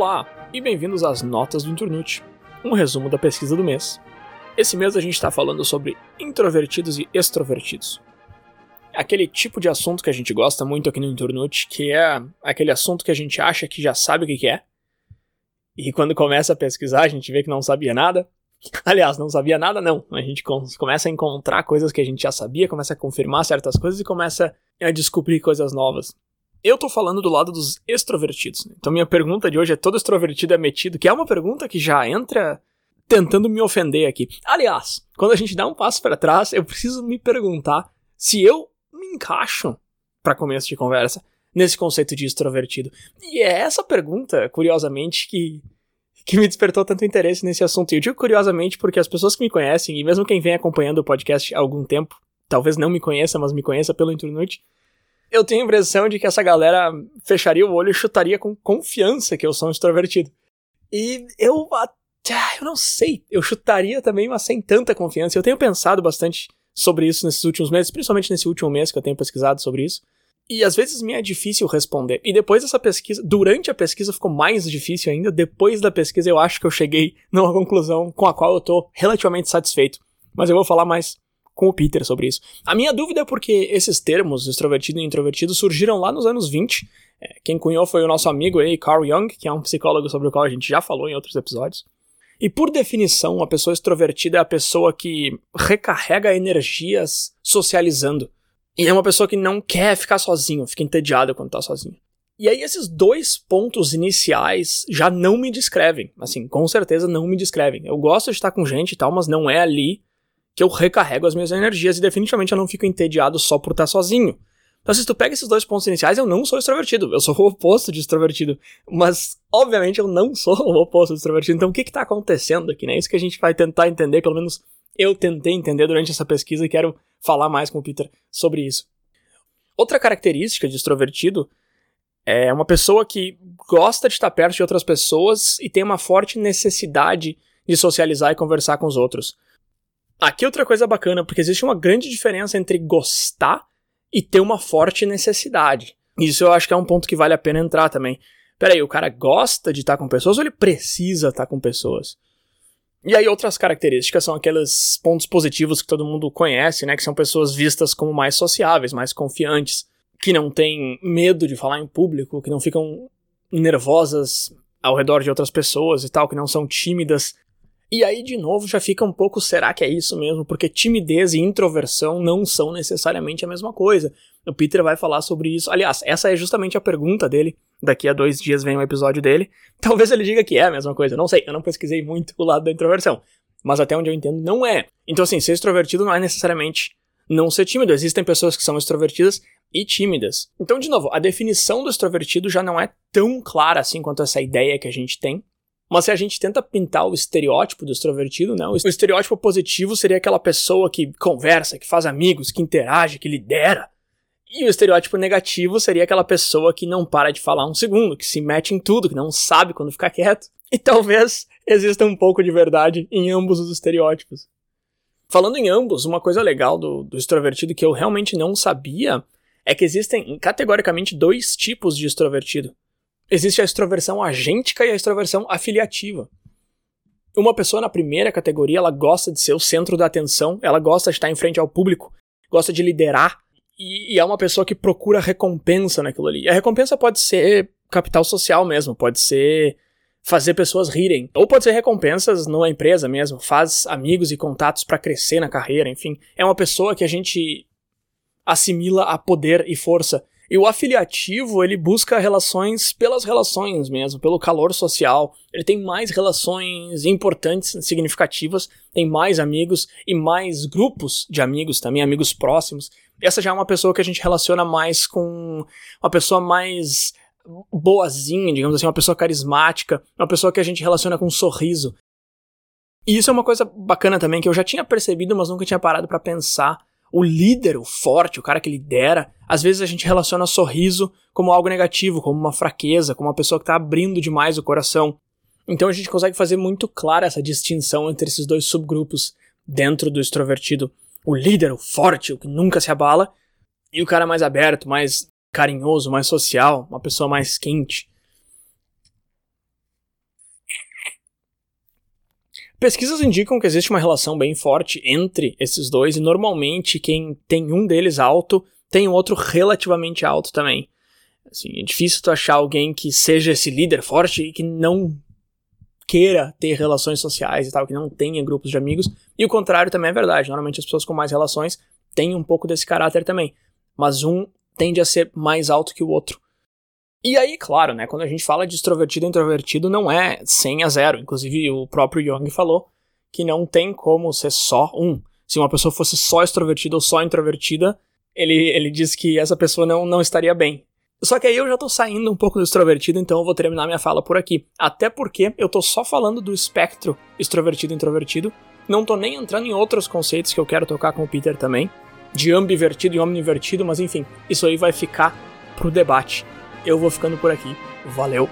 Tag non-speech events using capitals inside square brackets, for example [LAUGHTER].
Olá e bem-vindos às Notas do Inturnute, um resumo da pesquisa do mês. Esse mês a gente está falando sobre introvertidos e extrovertidos. Aquele tipo de assunto que a gente gosta muito aqui no Inturnute, que é aquele assunto que a gente acha que já sabe o que é, e quando começa a pesquisar a gente vê que não sabia nada. Aliás, não sabia nada não, a gente começa a encontrar coisas que a gente já sabia, começa a confirmar certas coisas e começa a descobrir coisas novas. Eu tô falando do lado dos extrovertidos. Né? Então minha pergunta de hoje é: todo extrovertido é metido? Que é uma pergunta que já entra tentando me ofender aqui. Aliás, quando a gente dá um passo para trás, eu preciso me perguntar se eu me encaixo para começo de conversa nesse conceito de extrovertido. E é essa pergunta, curiosamente, que que me despertou tanto interesse nesse assunto. E eu digo curiosamente porque as pessoas que me conhecem, e mesmo quem vem acompanhando o podcast há algum tempo, talvez não me conheça, mas me conheça pelo internet, eu tenho a impressão de que essa galera fecharia o olho e chutaria com confiança que eu sou um extrovertido. E eu até, eu não sei, eu chutaria também, mas sem tanta confiança. Eu tenho pensado bastante sobre isso nesses últimos meses, principalmente nesse último mês que eu tenho pesquisado sobre isso. E às vezes me é difícil responder. E depois dessa pesquisa, durante a pesquisa ficou mais difícil ainda. Depois da pesquisa eu acho que eu cheguei numa conclusão com a qual eu tô relativamente satisfeito. Mas eu vou falar mais com o Peter sobre isso. A minha dúvida é porque esses termos, extrovertido e introvertido, surgiram lá nos anos 20. É, quem cunhou foi o nosso amigo aí, Carl Jung, que é um psicólogo sobre o qual a gente já falou em outros episódios. E por definição, uma pessoa extrovertida é a pessoa que recarrega energias socializando. E é uma pessoa que não quer ficar sozinho, fica entediada quando tá sozinho. E aí esses dois pontos iniciais já não me descrevem. Assim, com certeza não me descrevem. Eu gosto de estar com gente e tal, mas não é ali que eu recarrego as minhas energias e definitivamente eu não fico entediado só por estar sozinho. Então, se tu pega esses dois pontos iniciais, eu não sou extrovertido, eu sou o oposto de extrovertido. Mas, obviamente, eu não sou o oposto de extrovertido. Então, o que está acontecendo aqui, né? Isso que a gente vai tentar entender, pelo menos eu tentei entender durante essa pesquisa e quero falar mais com o Peter sobre isso. Outra característica de extrovertido é uma pessoa que gosta de estar perto de outras pessoas e tem uma forte necessidade de socializar e conversar com os outros. Aqui outra coisa bacana, porque existe uma grande diferença entre gostar e ter uma forte necessidade. Isso eu acho que é um ponto que vale a pena entrar também. Peraí, o cara gosta de estar com pessoas ou ele precisa estar com pessoas? E aí outras características são aqueles pontos positivos que todo mundo conhece, né? Que são pessoas vistas como mais sociáveis, mais confiantes, que não têm medo de falar em público, que não ficam nervosas ao redor de outras pessoas e tal, que não são tímidas e aí, de novo, já fica um pouco, será que é isso mesmo? Porque timidez e introversão não são necessariamente a mesma coisa. O Peter vai falar sobre isso. Aliás, essa é justamente a pergunta dele. Daqui a dois dias vem um episódio dele. [LAUGHS] Talvez ele diga que é a mesma coisa. Não sei, eu não pesquisei muito o lado da introversão. Mas até onde eu entendo, não é. Então, assim, ser extrovertido não é necessariamente não ser tímido. Existem pessoas que são extrovertidas e tímidas. Então, de novo, a definição do extrovertido já não é tão clara assim quanto essa ideia que a gente tem. Mas se a gente tenta pintar o estereótipo do extrovertido, não. O estereótipo positivo seria aquela pessoa que conversa, que faz amigos, que interage, que lidera. E o estereótipo negativo seria aquela pessoa que não para de falar um segundo, que se mete em tudo, que não sabe quando ficar quieto. E talvez exista um pouco de verdade em ambos os estereótipos. Falando em ambos, uma coisa legal do, do extrovertido que eu realmente não sabia é que existem categoricamente dois tipos de extrovertido existe a extroversão agêntica e a extroversão afiliativa. Uma pessoa na primeira categoria, ela gosta de ser o centro da atenção, ela gosta de estar em frente ao público, gosta de liderar, e, e é uma pessoa que procura recompensa naquilo ali. A recompensa pode ser capital social mesmo, pode ser fazer pessoas rirem, ou pode ser recompensas numa empresa mesmo, faz amigos e contatos para crescer na carreira, enfim. É uma pessoa que a gente assimila a poder e força e o afiliativo, ele busca relações pelas relações mesmo, pelo calor social. Ele tem mais relações importantes, significativas, tem mais amigos e mais grupos de amigos também, amigos próximos. Essa já é uma pessoa que a gente relaciona mais com uma pessoa mais boazinha, digamos assim, uma pessoa carismática, uma pessoa que a gente relaciona com um sorriso. E isso é uma coisa bacana também que eu já tinha percebido, mas nunca tinha parado para pensar o líder, o forte, o cara que lidera, às vezes a gente relaciona sorriso como algo negativo, como uma fraqueza, como uma pessoa que está abrindo demais o coração. Então a gente consegue fazer muito clara essa distinção entre esses dois subgrupos dentro do extrovertido. O líder, o forte, o que nunca se abala, e o cara mais aberto, mais carinhoso, mais social, uma pessoa mais quente. Pesquisas indicam que existe uma relação bem forte entre esses dois, e normalmente quem tem um deles alto tem o outro relativamente alto também. Assim, é difícil tu achar alguém que seja esse líder forte e que não queira ter relações sociais e tal, que não tenha grupos de amigos. E o contrário também é verdade. Normalmente as pessoas com mais relações têm um pouco desse caráter também. Mas um tende a ser mais alto que o outro. E aí, claro, né, quando a gente fala de extrovertido e introvertido, não é 100 a 0. Inclusive, o próprio Jung falou que não tem como ser só um. Se uma pessoa fosse só extrovertida ou só introvertida, ele, ele diz que essa pessoa não, não estaria bem. Só que aí eu já tô saindo um pouco do extrovertido, então eu vou terminar minha fala por aqui. Até porque eu tô só falando do espectro extrovertido e introvertido. Não tô nem entrando em outros conceitos que eu quero tocar com o Peter também. De ambivertido e omnivertido, mas enfim, isso aí vai ficar pro debate. Eu vou ficando por aqui. Valeu!